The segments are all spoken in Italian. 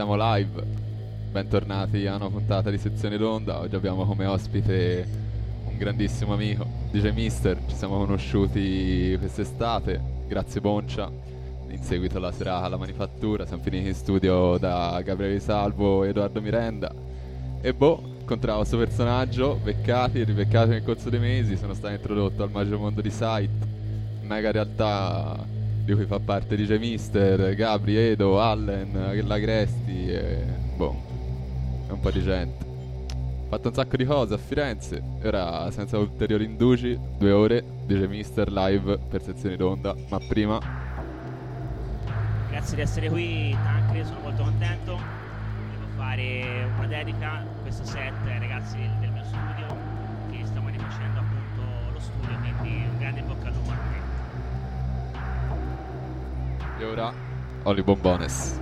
siamo live. Bentornati a una puntata di Sezione d'Onda. Oggi abbiamo come ospite un grandissimo amico, DJ Mister. Ci siamo conosciuti quest'estate, grazie Boncia, in seguito alla serata alla manifattura. Siamo finiti in studio da Gabriele Salvo e Edoardo Mirenda. E boh, incontravo questo personaggio, beccati e ribeccati nel corso dei mesi. Sono stato introdotto al magico mondo di Sight, mega realtà di cui fa parte DJ Mister, Gabri, Edo, Allen, Lagresti e boh, un po' di gente. Fatto un sacco di cose a Firenze e ora senza ulteriori indugi, due ore DJ Mister live per sezioni d'onda, ma prima Grazie di essere qui, Tancre, sono molto contento. Devo fare una dedica, questo set ragazzi del, del mio studio, che stiamo rifacendo appunto lo studio, quindi un grande Jo da. Ali Bombanes.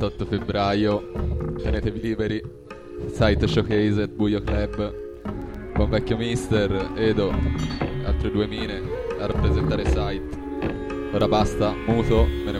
28 febbraio. Tenetevi liberi, site showcase at Buio Club, buon vecchio mister, Edo, altre due mine a rappresentare site. Ora basta, muto, me ne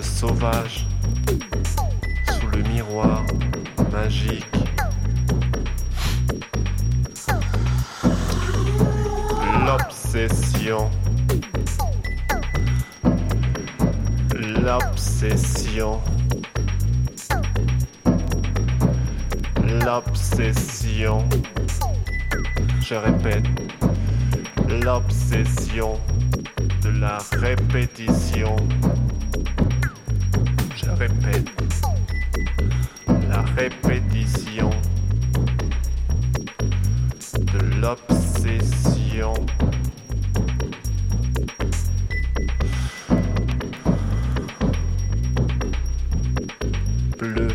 sauvage sous le miroir magique. L'obsession. L'obsession. L'obsession. Je répète. L'obsession de la répétition. La répétition de l'obsession. Bleu.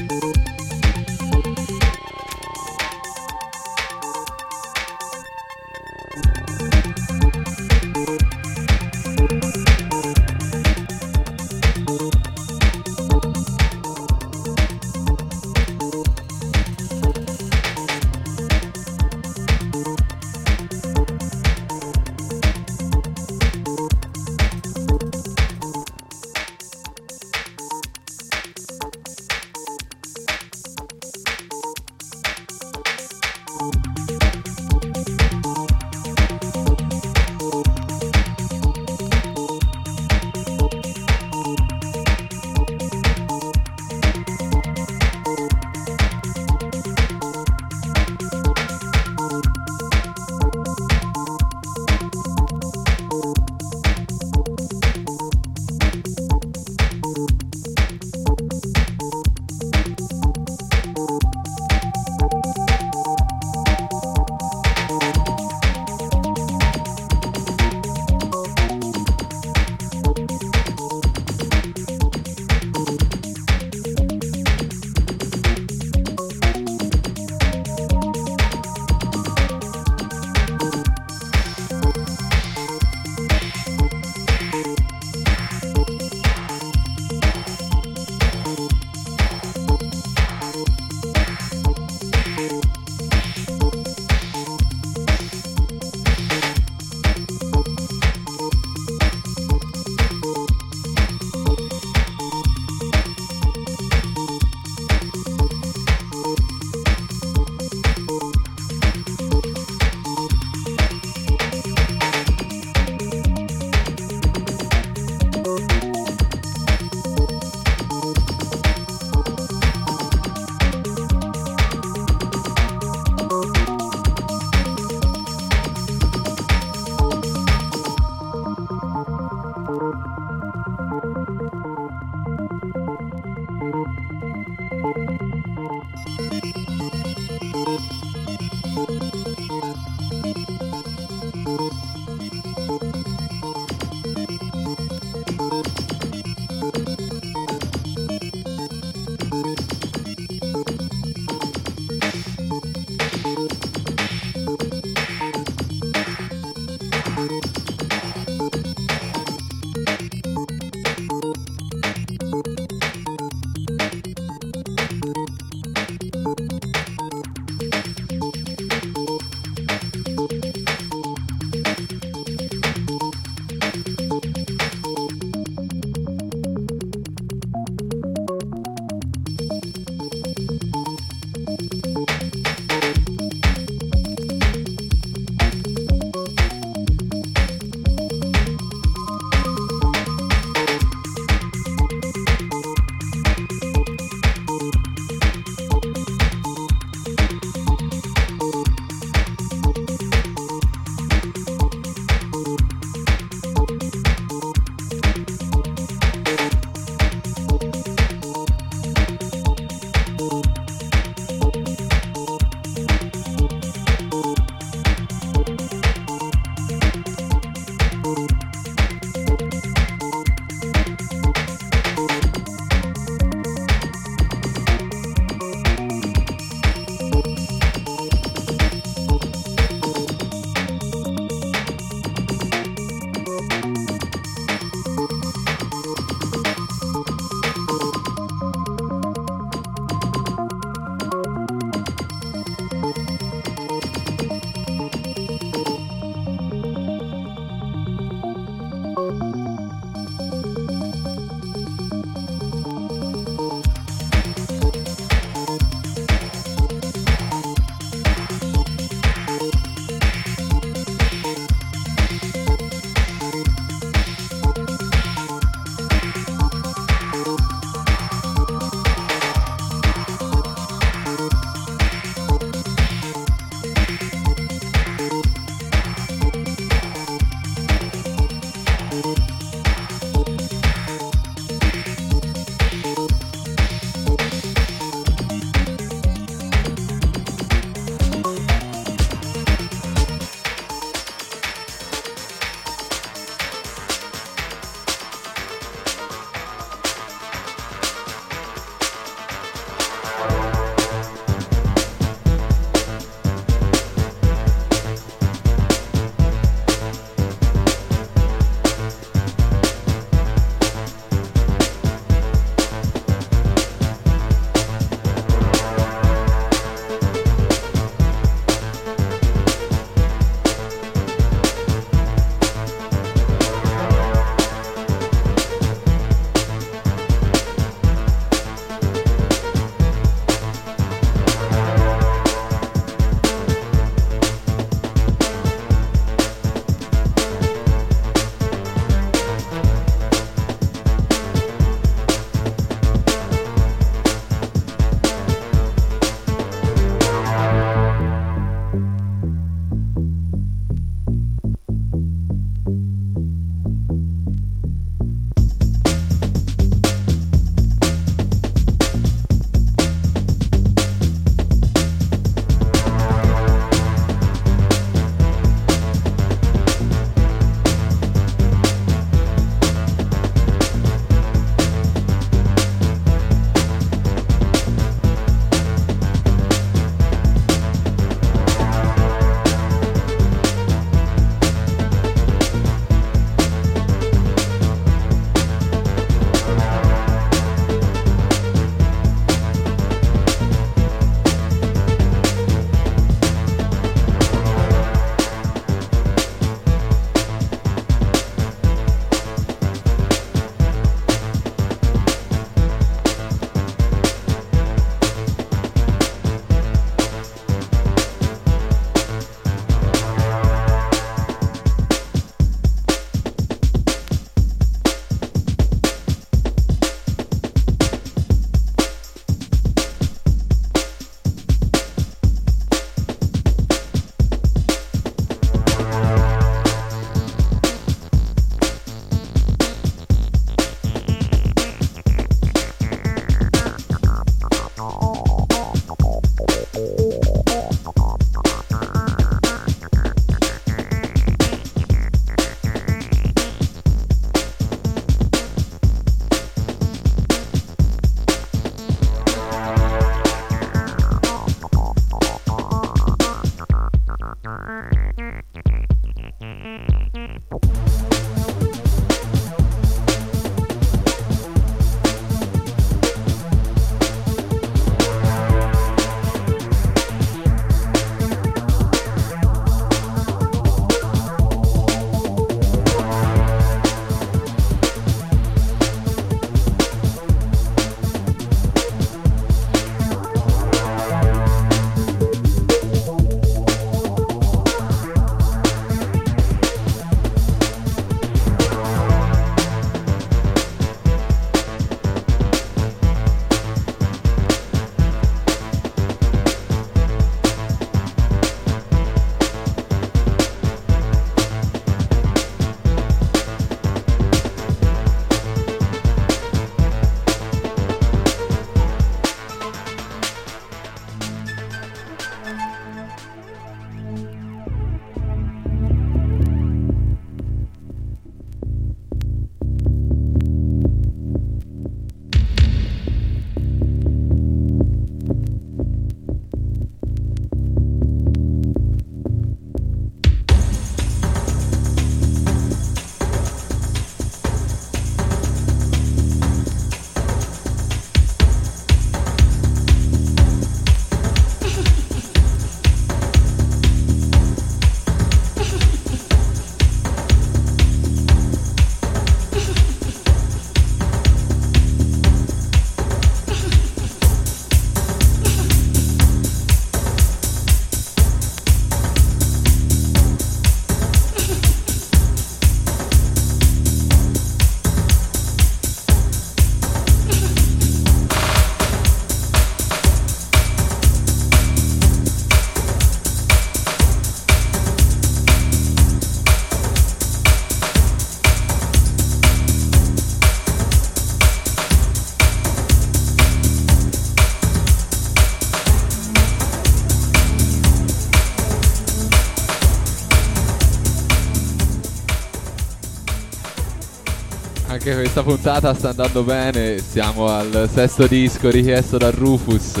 Questa puntata sta andando bene, siamo al sesto disco richiesto da Rufus.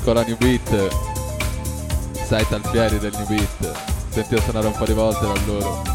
Scuola New Beat. Site Alfieri del New Beat. Sentito suonare un po' di volte da loro.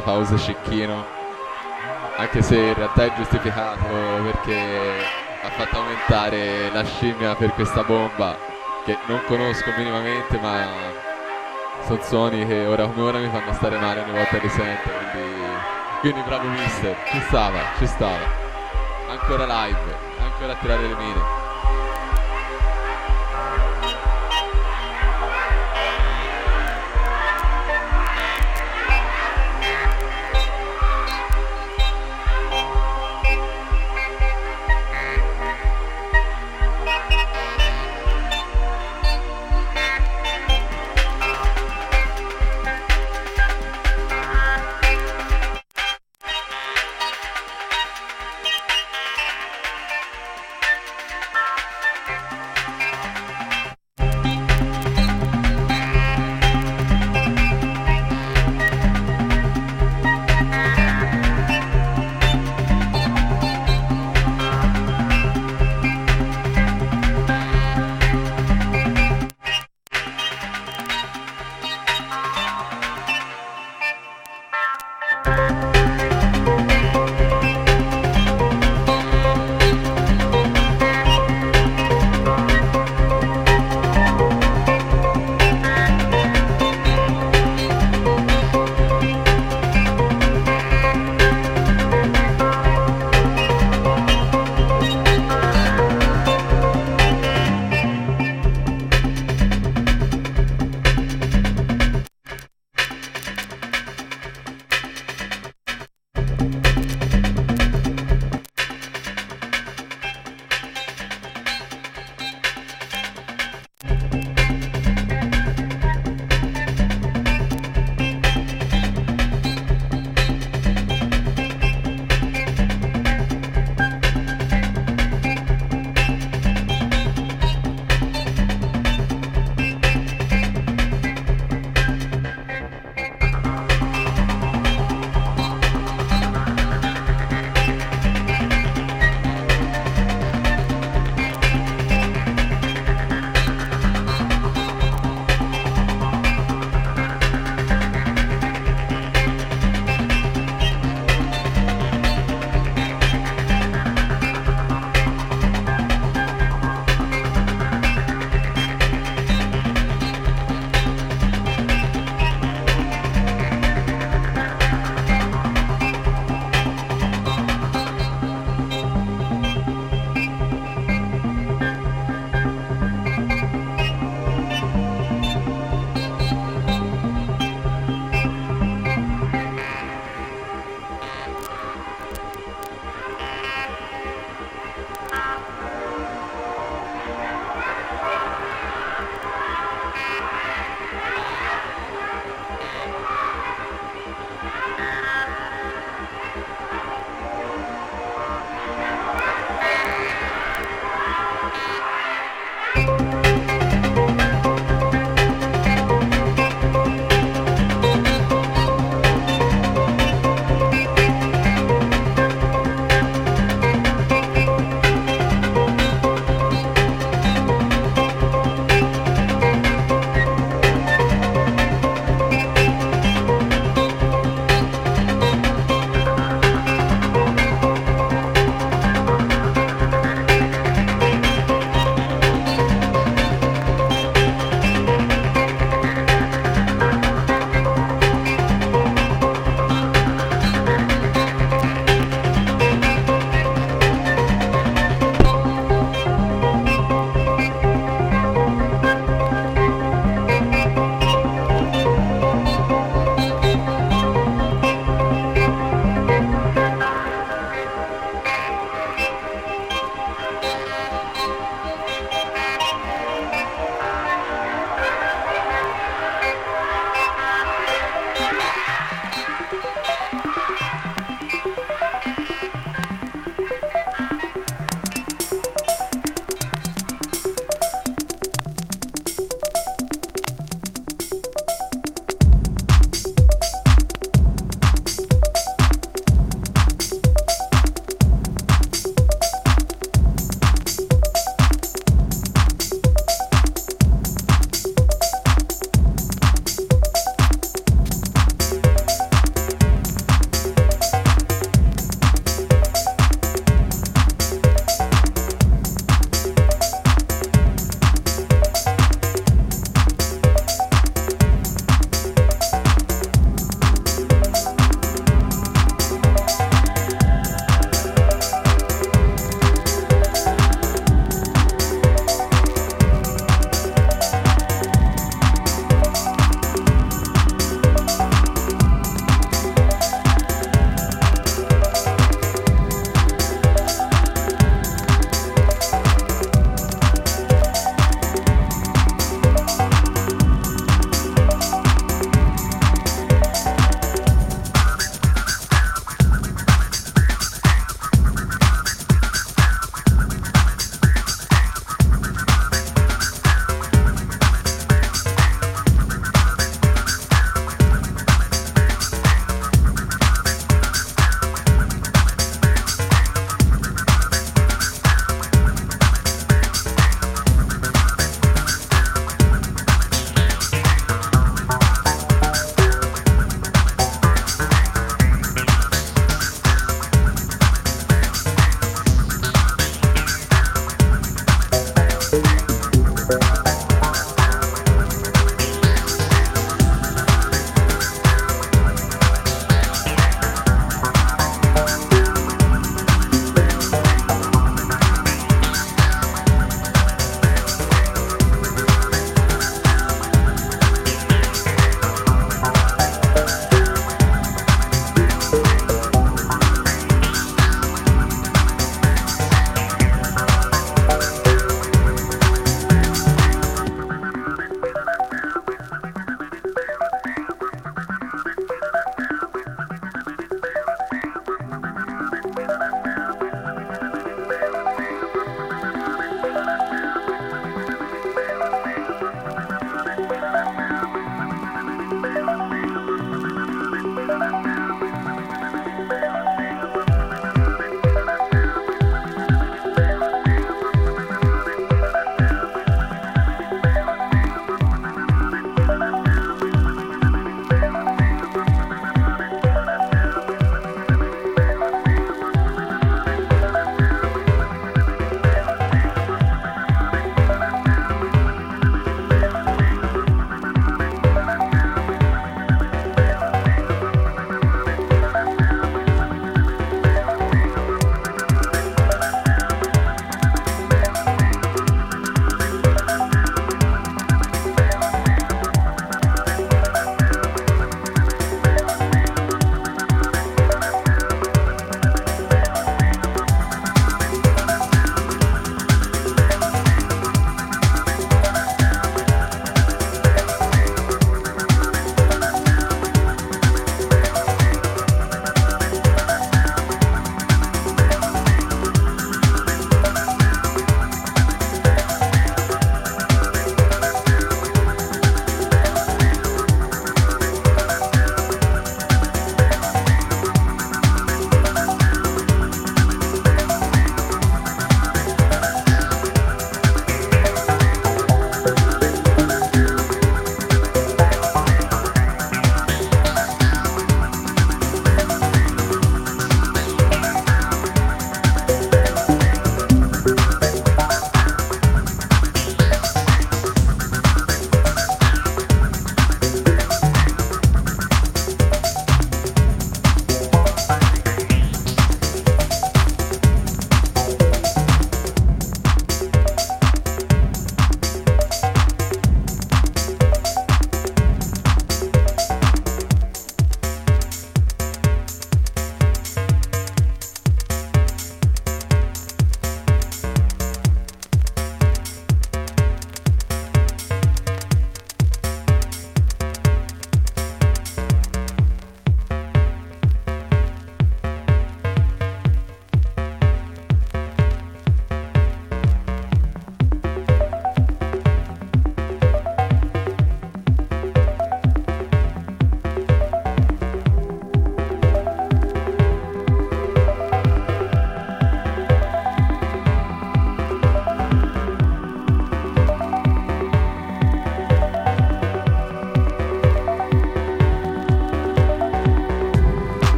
Fa sta pausa cecchino, anche se in realtà è giustificato perché ha fatto aumentare la scimmia per questa bomba che non conosco minimamente ma sono suoni che ora come ora mi fanno stare male ogni volta che sento quindi, quindi bravo mister. Ci stava ci stava. Ancora live ancora a tirare le mine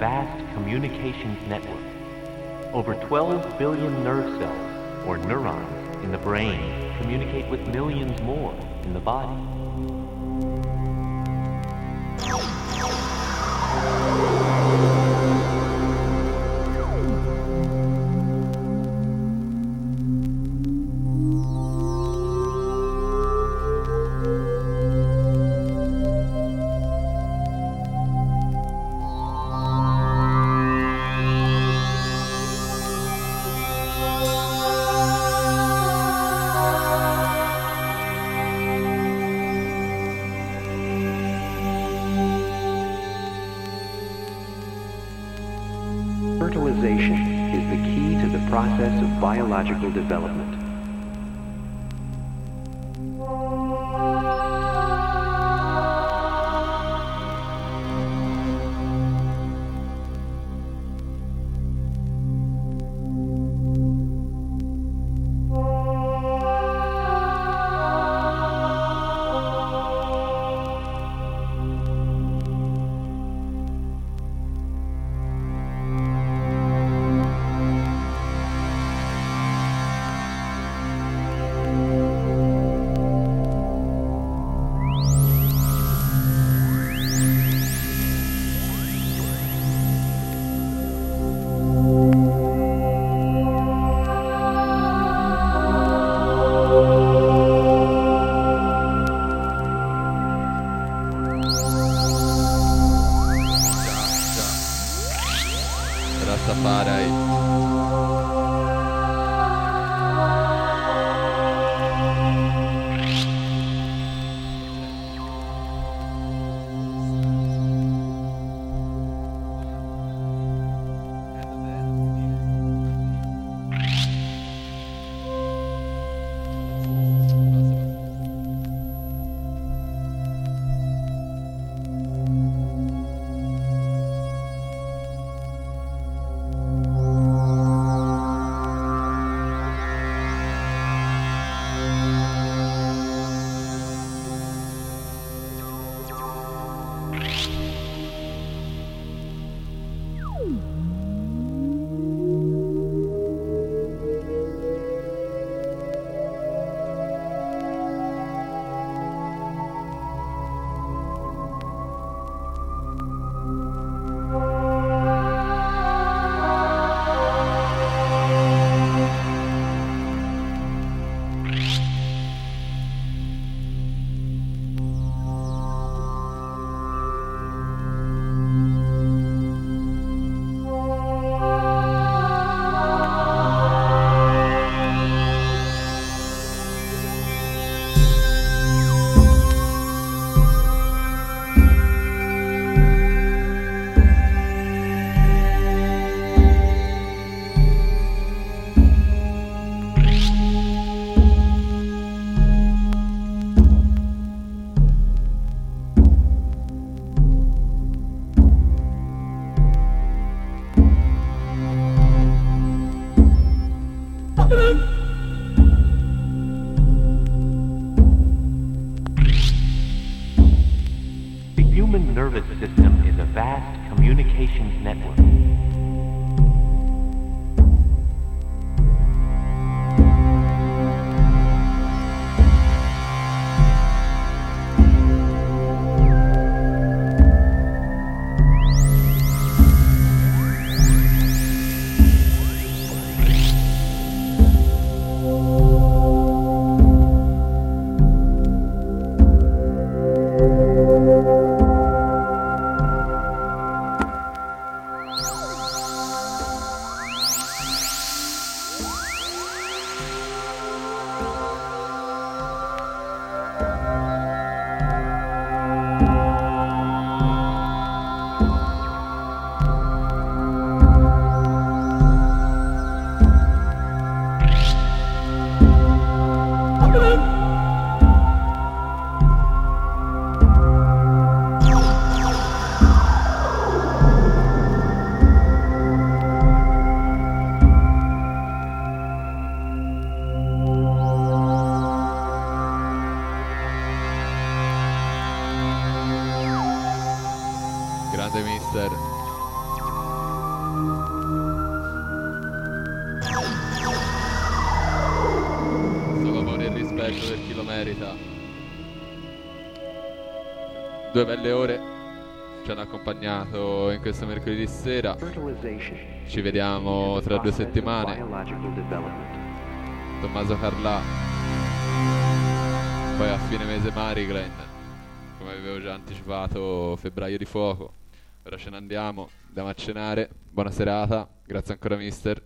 vast communications network. Over 12 billion nerve cells, or neurons, in the brain communicate with millions more in the body. mathematical development. Due belle ore ci hanno accompagnato in questo mercoledì sera. Ci vediamo tra due settimane. Tommaso Carlà. Poi a fine mese Mariglen, come avevo già anticipato, febbraio di fuoco. Ora ce ne andiamo, andiamo a cenare. Buona serata, grazie ancora mister.